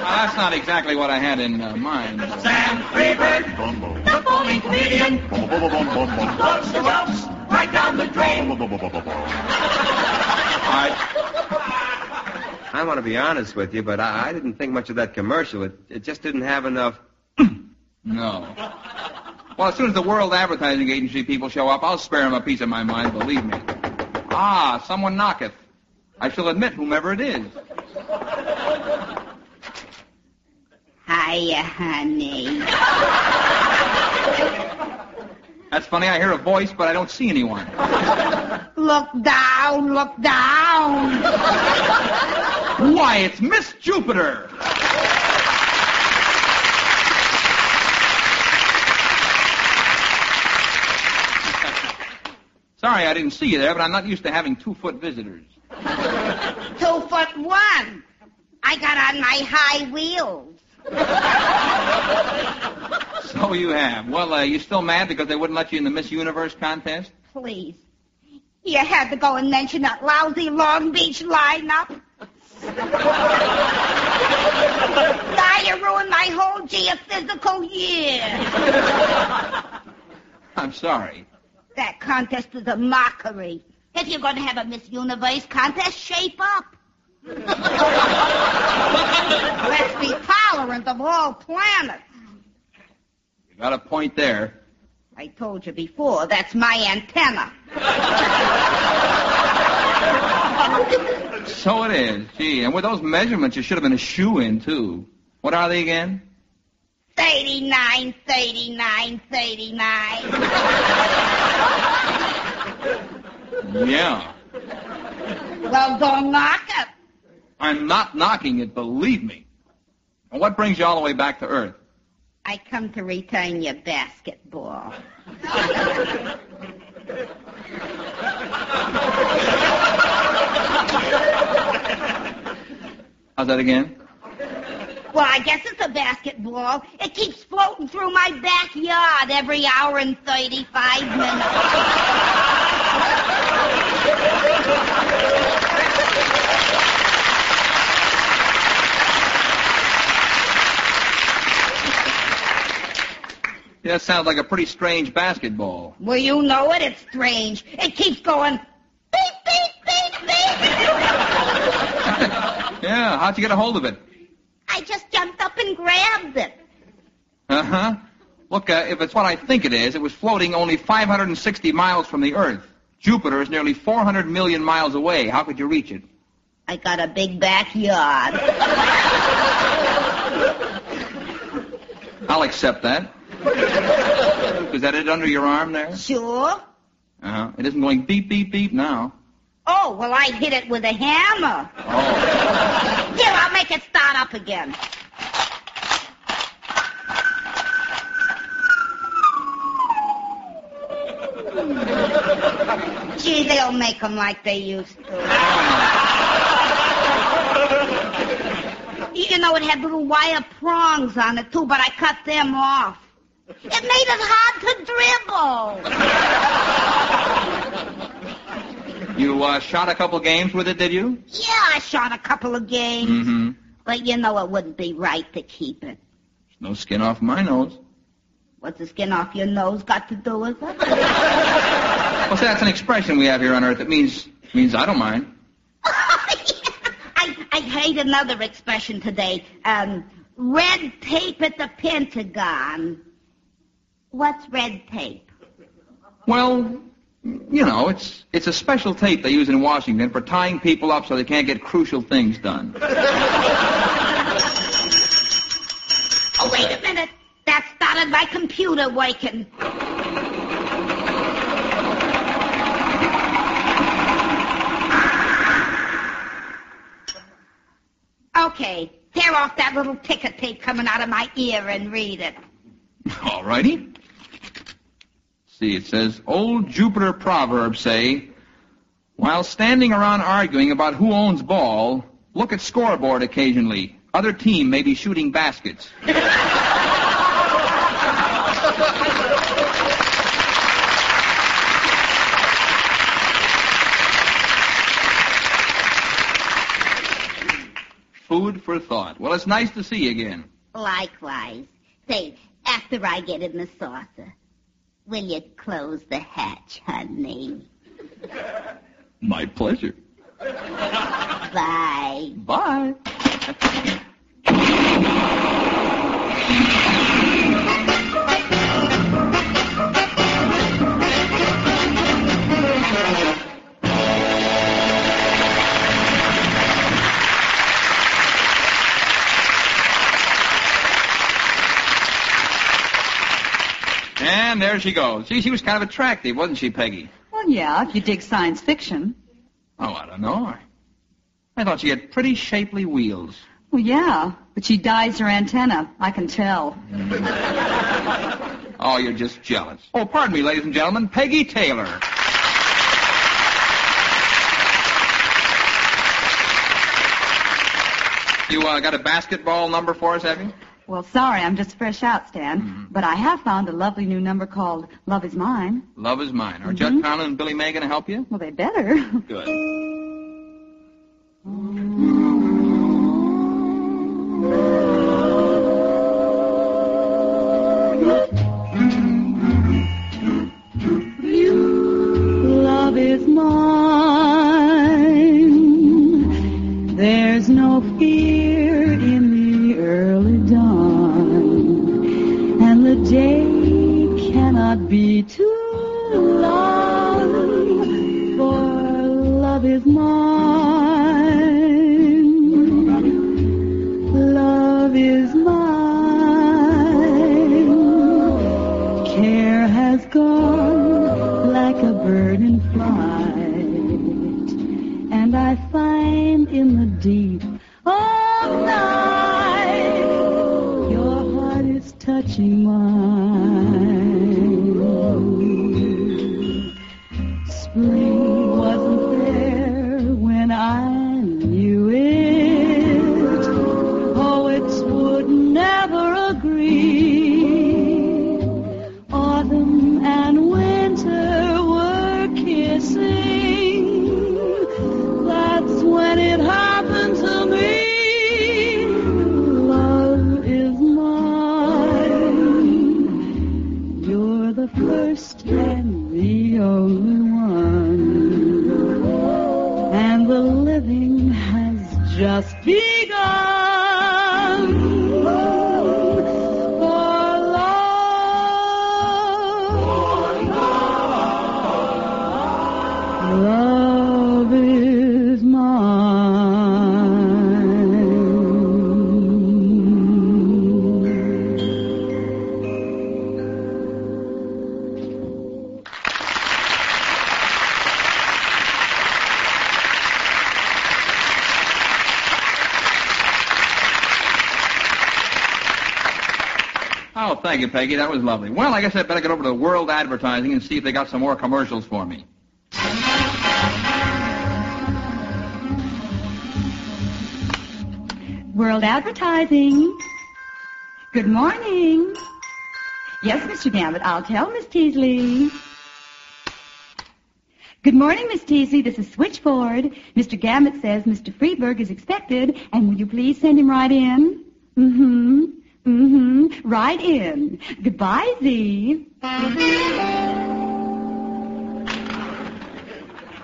that's not exactly what I had in uh, mind. Sam Freberg, the bowling comedian, loves the ropes right down the drain. I want to be honest with you, but I, I didn't think much of that commercial. It, it just didn't have enough. No. Well, as soon as the World Advertising Agency people show up, I'll spare them a piece of my mind, believe me. Ah, someone knocketh. I shall admit whomever it is. Hiya, honey. That's funny, I hear a voice, but I don't see anyone. Look down, look down. Why, it's Miss Jupiter! Sorry I didn't see you there, but I'm not used to having two-foot visitors. Two foot one. I got on my high wheels. So you have. Well, uh, you still mad because they wouldn't let you in the Miss Universe contest? Please. You had to go and mention that lousy Long Beach lineup. now you ruined my whole geophysical year. I'm sorry. That contest is a mockery. If you're going to have a Miss Universe contest, shape up. Let's be tolerant of all planets. You got a point there. I told you before, that's my antenna. So it is. Gee, and with those measurements, you should have been a shoe in too. What are they again? 39, 39, 39. Yeah. Well, don't knock it. I'm not knocking it, believe me. And what brings you all the way back to Earth? I come to return your basketball. How's that again? Well, I guess it's a basketball. It keeps floating through my backyard every hour and 35 minutes. Yeah, that sounds like a pretty strange basketball. Well, you know it. It's strange. It keeps going. Beep, beep, beep, beep. Yeah, how'd you get a hold of it? I just jumped up and grabbed it. Uh-huh. Look, uh, if it's what I think it is, it was floating only 560 miles from the Earth. Jupiter is nearly 400 million miles away. How could you reach it? I got a big backyard. I'll accept that. Is that it under your arm there? Sure. Uh-huh. It isn't going beep, beep, beep now. Oh, well, I hit it with a hammer. Oh. Here, I'll make it start up again. Gee, they'll make 'em like they used to. You know, it had little wire prongs on it, too, but I cut them off. It made it hard to dribble. You uh, shot a couple games with it, did you? Yeah, I shot a couple of games. Mm-hmm. But you know it wouldn't be right to keep it. No skin off my nose. What's the skin off your nose got to do with it? Well, see, that's an expression we have here on Earth. It means means I don't mind. I, I heard another expression today. Um, red tape at the Pentagon. What's red tape? Well, you know, it's it's a special tape they use in Washington for tying people up so they can't get crucial things done. Oh, wait a minute. That started my computer working. Okay, tear off that little ticker tape coming out of my ear and read it. All righty see, it says, Old Jupiter proverbs say, while standing around arguing about who owns ball, look at scoreboard occasionally. Other team may be shooting baskets. Food for thought. Well, it's nice to see you again. Likewise. Say, after I get in the saucer will you close the hatch, honey? My pleasure. Bye. Bye. And there she goes. Gee, she was kind of attractive, wasn't she, Peggy? Well, yeah, if you dig science fiction. Oh, I don't know. I thought she had pretty shapely wheels. Well, yeah, but she dyes her antenna. I can tell. Oh, you're just jealous. Oh, pardon me, ladies and gentlemen, Peggy Taylor. You uh, got a basketball number for us, have you? Well, sorry, I'm just fresh out, Stan. Mm-hmm. But I have found a lovely new number called Love Is Mine. Love is mine. Are mm-hmm. Jud Conlon and Billy May going to help you? Well, they better. Good. be too long, for love is mine. Love is mine. Care has gone like a bird in flight, and I find in the deep thank you, Peggy. That was lovely. Well, I guess I'd better get over to World Advertising and see if they got some more commercials for me. World Advertising. Good morning. Yes, Mr. Gambit, I'll tell Miss Teasley. Good morning, Miss Teasley. This is Switchboard. Mr. Gambit says Mr. Freberg is expected, and will you please send him right in? Mm-hmm. Mm-hmm. Right in. Goodbye, Z.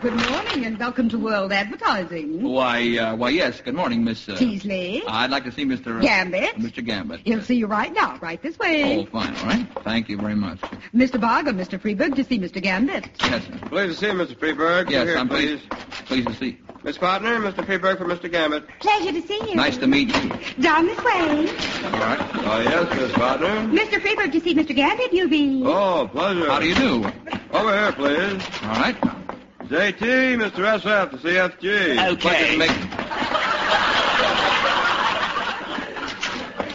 Good morning and welcome to World Advertising. Why, uh, why, yes. Good morning, Miss. Uh, Teasley. I'd like to see Mr. uh, Gambit. Mr. Gambit. He'll see you right now, right this Oh, way. fine. All right. Thank you very much. Mr. Barger, Mr. Freberg, to see Mr. Gambit. Yes, sir. Pleased to see you, Mr. Freberg. Yes, Come here, I'm please. pleased, pleased to see. Miss Partner, Mr. Freberg for Mr. Gambit. Pleasure to see you. Nice to meet you. Down this way. All right. Oh, yes, Miss Partner. Mr. Freberg, to see Mr. Gambit, you'll be... Oh, pleasure. How do you do? Over here, please. All right. JT, Mr. SF to CFG. To meet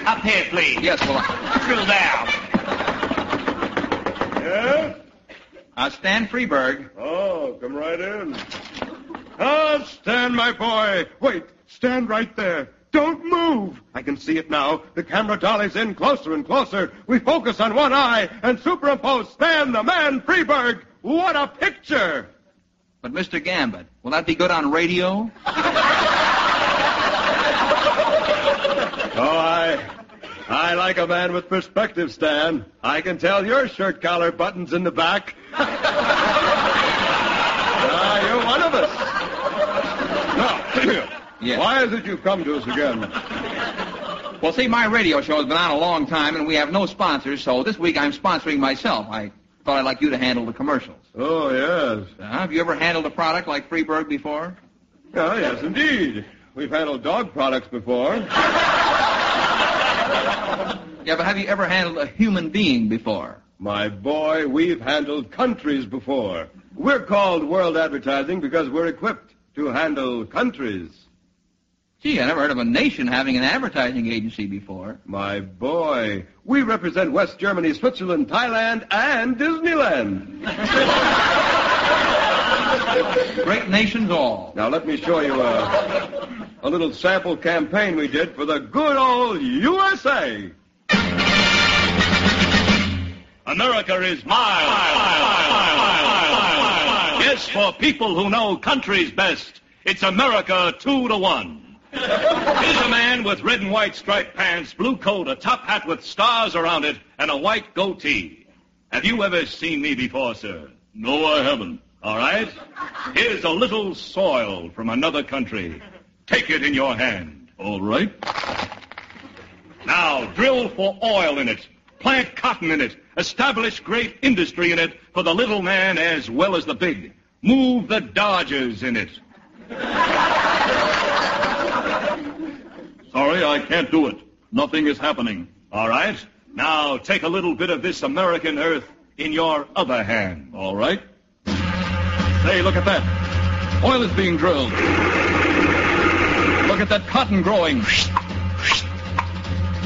Up here, please. Yes, well, I- Drill down. Yes? uh, Stan Freberg. Oh, come right in. Ah, Stan, my boy. Wait, stand right there. Don't move. I can see it now. The camera dollies in closer and closer. We focus on one eye and superimpose Stan the man Freberg. What a picture! But Mr. Gambit, will that be good on radio? Oh, I, I like a man with perspective, Stan. I can tell your shirt collar buttons in the back. ah, you're one of us. Now, why is it you've come to us again? Well, see, my radio show has been on a long time, and we have no sponsors, so this week I'm sponsoring myself. I thought I'd like you to handle the commercials. Oh, yes. Uh, have you ever handled a product like Freberg before? Oh, yes, indeed. We've handled dog products before. Yeah, but have you ever handled a human being before? My boy, we've handled countries before. We're called World Advertising because we're equipped to handle countries. Gee, I never heard of a nation having an advertising agency before. My boy, we represent West Germany, Switzerland, Thailand, and Disneyland. Great nations all. Now let me show you a, a little sample campaign we did for the good old USA. America is mine. Yes, for people who know countries best, it's America two to one. Here's a man with red and white striped pants, blue coat, a top hat with stars around it, and a white goatee. Have you ever seen me before, sir? No, I haven't. All right. Here's a little soil from another country. Take it in your hand. All right. Now, drill for oil in it. Plant cotton in it. Establish great industry in it for the little man as well as the big. Move the Dodgers in it. Sorry, I can't do it. Nothing is happening. All right. Now take a little bit of this American earth in your other hand. All right. Hey, look at that. Oil is being drilled. Look at that cotton growing.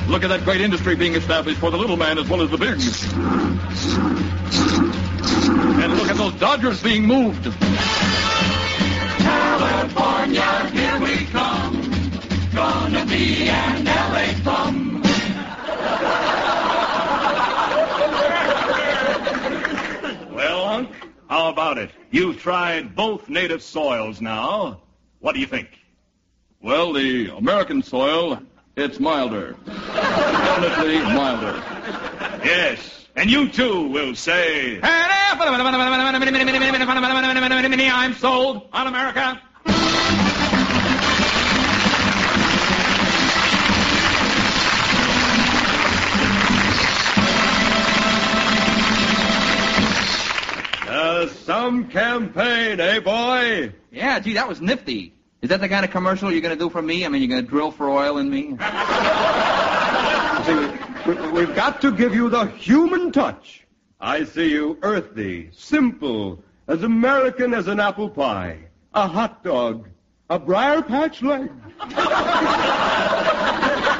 Look at that great industry being established for the little man as well as the big. And look at those Dodgers being moved. California, here we come. Gonna be an LA bum. Well, Unc, how about it? You've tried both native soils now. What do you think? Well, the American soil, it's milder. Definitely milder. Yes, and you too will say. I'm sold on America. Some campaign, eh, boy? Yeah, gee, that was nifty. Is that the kind of commercial you're going to do for me? I mean, you're going to drill for oil in me? See, we, we've got to give you the human touch. I see you earthy, simple, as American as an apple pie, a hot dog, a briar patch leg.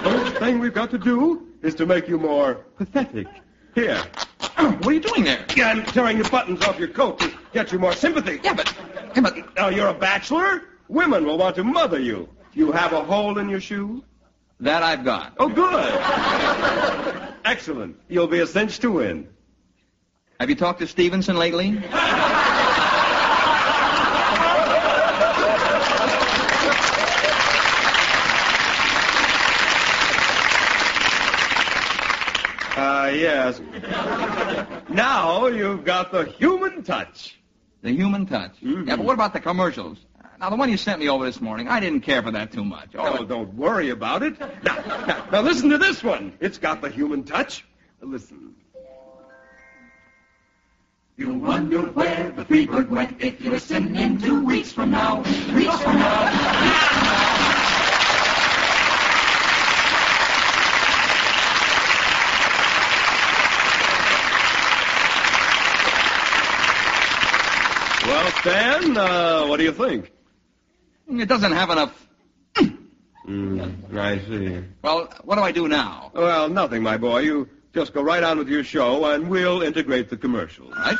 First thing we've got to do is to make you more pathetic. Here. What are you doing there? Yeah, I'm tearing the buttons off your coat to get you more sympathy. Yeah, but, yeah, but Now, you're a bachelor? Women will want to mother you. You have a hole in your shoe? that I've got. Oh, good. Excellent. You'll be a cinch to win. Have you talked to Stevenson lately? Uh, yes. now you've got the human touch. The human touch. Mm-hmm. Yeah, but what about the commercials? Now, the one you sent me over this morning, I didn't care for that too much. Oh, don't worry about it. Now, now, now listen to this one. It's got the human touch. Listen. You'll wonder where the Freebird went if you listen in two weeks from now. Weeks from now. Stan, uh, what do you think? It doesn't have enough. Mm, I see. Well, what do I do now? Well, nothing, my boy. You just go right on with your show, and we'll integrate the commercials. Right?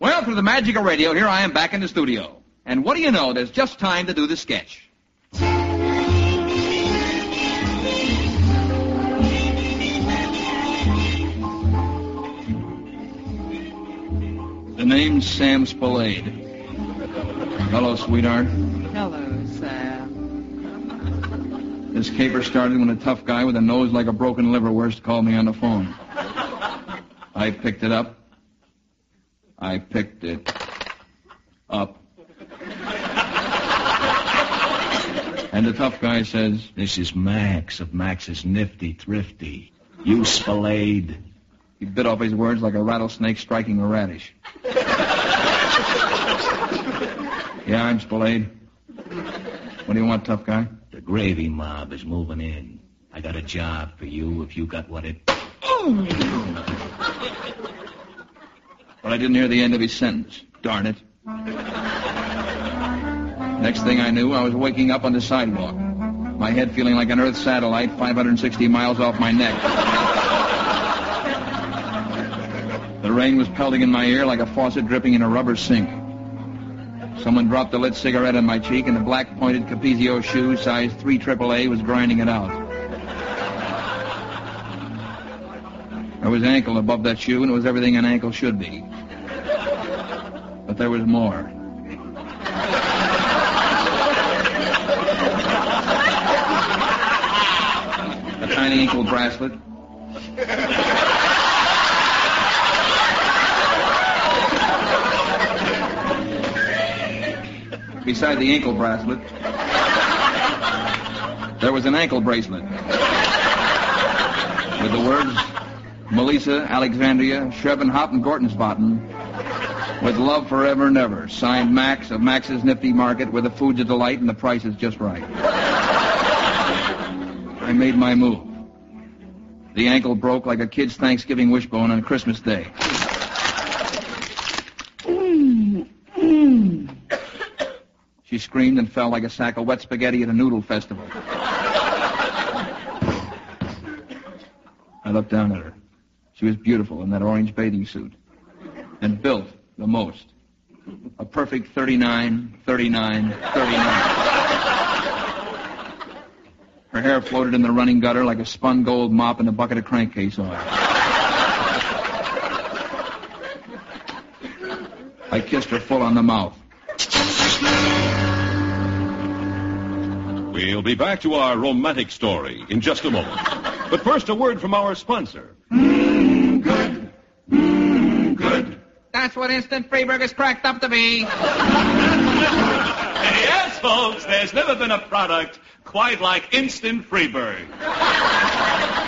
Well, through the magic of radio, here I am back in the studio. And what do you know? There's just time to do the sketch. name's Sam Spillane. Hello, sweetheart. Hello, Sam. This caper started when a tough guy with a nose like a broken liverwurst called me on the phone. I picked it up. I picked it up. And the tough guy says, This is Max of Max's Nifty Thrifty. You Spillane. He bit off his words like a rattlesnake striking a radish. yeah, I'm Spillane. What do you want, tough guy? The gravy mob is moving in. I got a job for you if you got what it... But I didn't hear the end of his sentence. Darn it. Next thing I knew, I was waking up on the sidewalk. My head feeling like an Earth satellite 560 miles off my neck. The rain was pelting in my ear like a faucet dripping in a rubber sink. Someone dropped a lit cigarette on my cheek, and a black pointed Capezio shoe, size 3 AAA, was grinding it out. There was an ankle above that shoe, and it was everything an ankle should be. But there was more. A tiny ankle bracelet. Beside the ankle bracelet, there was an ankle bracelet with the words Melissa, Alexandria, Schrebenhop, and Gortensbotten with love forever and ever. Signed Max of Max's Nifty Market where the food's a delight and the price is just right. I made my move. The ankle broke like a kid's Thanksgiving wishbone on Christmas Day. She screamed and fell like a sack of wet spaghetti at a noodle festival. I looked down at her. She was beautiful in that orange bathing suit. And built the most. A perfect 39, 39, 39. Her hair floated in the running gutter like a spun gold mop in a bucket of crankcase oil. I kissed her full on the mouth. We'll be back to our romantic story in just a moment. But first, a word from our sponsor. Mmm, good. Mmm, good. That's what instant Freberg is cracked up to be. yes, folks, there's never been a product quite like Instant Freberg.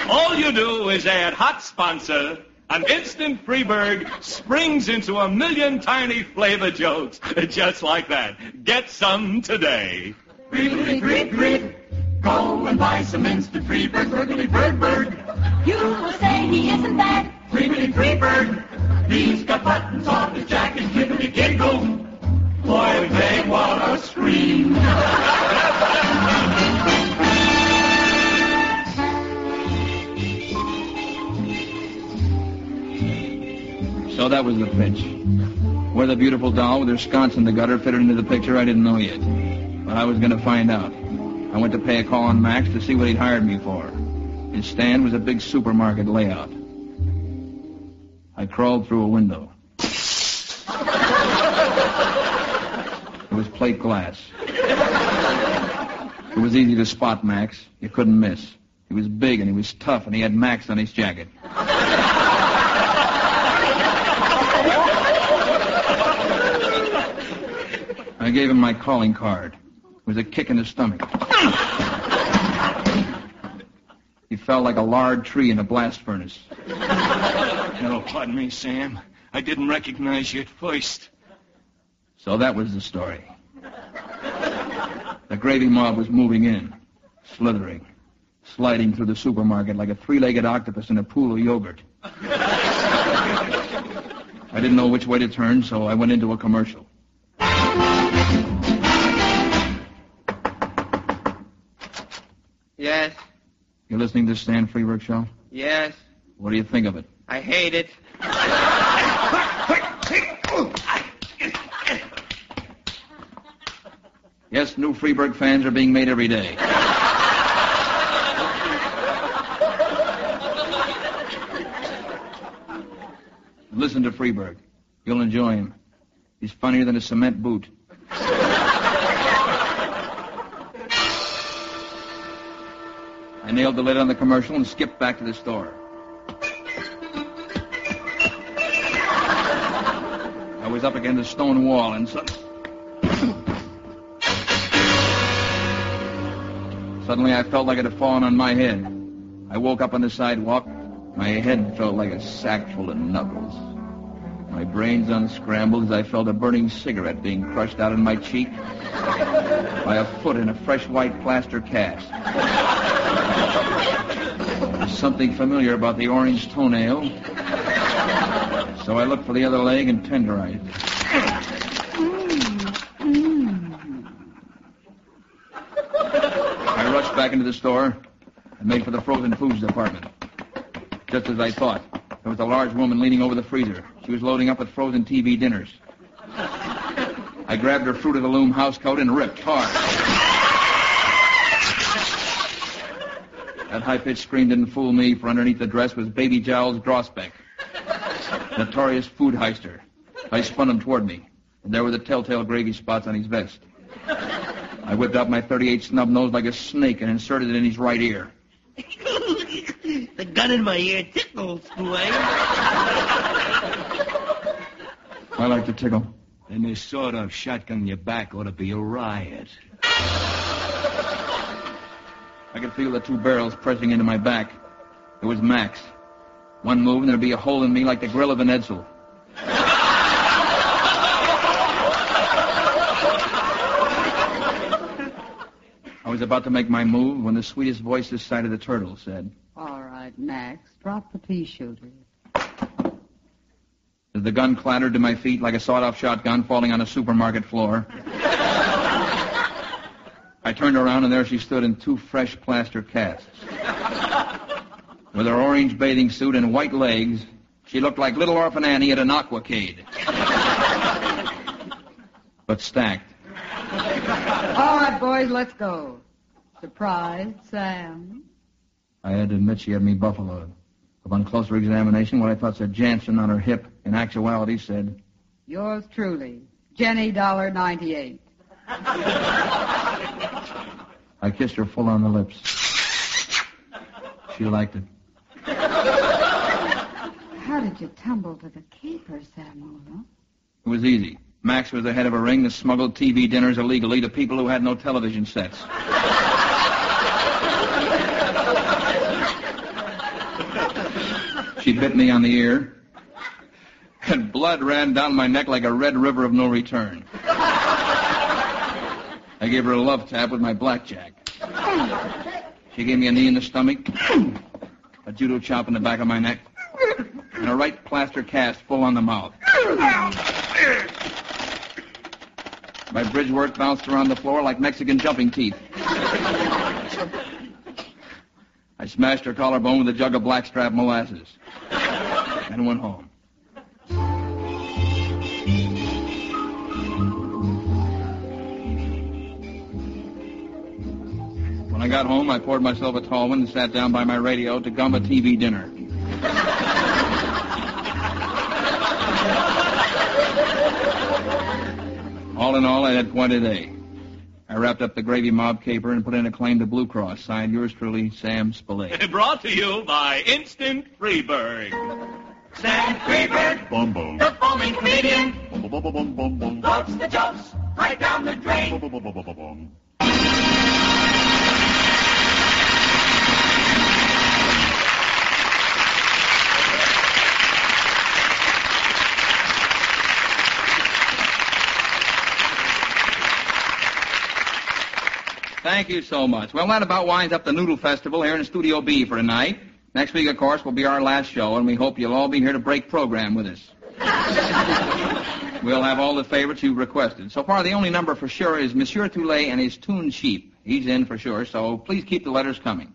All you do is add hot sponsor, and Instant Freberg springs into a million tiny flavor jokes just like that. Get some today. Freebird, Freebird, go and buy some instant Freebird, Freebird, Bird, Bird. You will say he isn't bad. Freebird, Freebird, he's got buttons on his jacket, giggly giggle. Boy, they want to scream. So that was the pitch. Where the beautiful doll with her sconce in the gutter fitted into the picture, I didn't know yet. But I was going to find out. I went to pay a call on Max to see what he'd hired me for. His stand was a big supermarket layout. I crawled through a window. It was plate glass. It was easy to spot Max. You couldn't miss. He was big and he was tough and he had Max on his jacket. I gave him my calling card. It was a kick in the stomach. He fell like a large tree in a blast furnace. No, pardon me, Sam. I didn't recognize you at first. So that was the story. The gravy mob was moving in, slithering, sliding through the supermarket like a three-legged octopus in a pool of yogurt. I didn't know which way to turn, so I went into a commercial. Yes, You're listening to the Stan Freberg show? yes, What do you think of it? I hate it. Yes, new Freberg fans are being made every day. Listen to Freberg. You'll enjoy him. He's funnier than a cement boot. I nailed the lid on the commercial and skipped back to the store. I was up against a stone wall and sud- suddenly I felt like it had fallen on my head. I woke up on the sidewalk. My head felt like a sack full of knuckles. My brains unscrambled as I felt a burning cigarette being crushed out in my cheek by a foot in a fresh white plaster cast. There's something familiar about the orange toenail. So I looked for the other leg and tenderized it. I rushed back into the store and made for the frozen foods department. Just as I thought, there was a large woman leaning over the freezer. She was loading up with frozen TV dinners. I grabbed her fruit of the loom housecoat and ripped hard. That high-pitched scream didn't fool me, for underneath the dress was Baby Giles Grosbeck, notorious food heister. I spun him toward me, and there were the telltale gravy spots on his vest. I whipped out my 38 snub nose like a snake and inserted it in his right ear. the gun in my ear tickles, boy. I like to tickle. And this sort of shotgun in your back ought to be a riot. I could feel the two barrels pressing into my back. It was Max. One move and there'd be a hole in me like the grill of an Edsel. I was about to make my move when the sweetest voice this side of the turtle said, All right, Max, drop the pea shooter. as the gun clattered to my feet like a sawed-off shotgun falling on a supermarket floor. Turned around and there she stood in two fresh plaster casts. With her orange bathing suit and white legs, she looked like little orphan Annie at an aquacade. but stacked. All right, boys, let's go. Surprised, Sam? I had to admit she had me buffaloed. Upon closer examination, what I thought said Jansen on her hip, in actuality said, Yours truly, Jenny Dollar 98. I kissed her full on the lips. She liked it. How did you tumble to the caper, Samuel? It was easy. Max was the head of a ring that smuggled TV dinners illegally to people who had no television sets. She bit me on the ear, and blood ran down my neck like a red river of no return. I gave her a love tap with my blackjack. She gave me a knee in the stomach, a judo chop in the back of my neck, and a right plaster cast full on the mouth. My bridge work bounced around the floor like Mexican jumping teeth. I smashed her collarbone with a jug of blackstrap molasses and went home. When I got home, I poured myself a tall one and sat down by my radio to gum a TV dinner. All in all, I had quite a day. I wrapped up the gravy mob caper and put in a claim to Blue Cross, signed yours truly, Sam Spillane. Brought to you by Instant Freberg. Sam Freberg, Bum bum. the foaming comedian. Loves the jokes right down the drain. Thank you so much. Well, that about winds up the Noodle Festival here in Studio B for tonight. Next week, of course, will be our last show, and we hope you'll all be here to break program with us. we'll have all the favorites you've requested. So far, the only number for sure is Monsieur Toulet and his Toon Sheep. He's in for sure, so please keep the letters coming.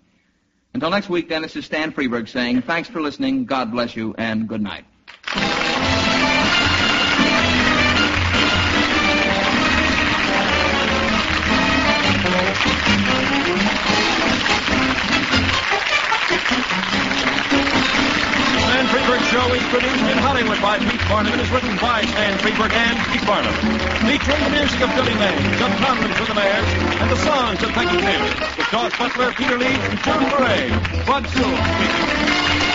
Until next week, then, this is Stan Freberg saying thanks for listening, God bless you, and good night. Stan Freberg Show is produced in Hollywood by Pete Barnum and is written by Stan Freberg and Pete Barnum. Featuring the music of Billy May, Chuck Conlon from the Bears, and the songs of Peggy Taylor. With Daws Butler, Peter Lee, and June Foray. Bud Sewell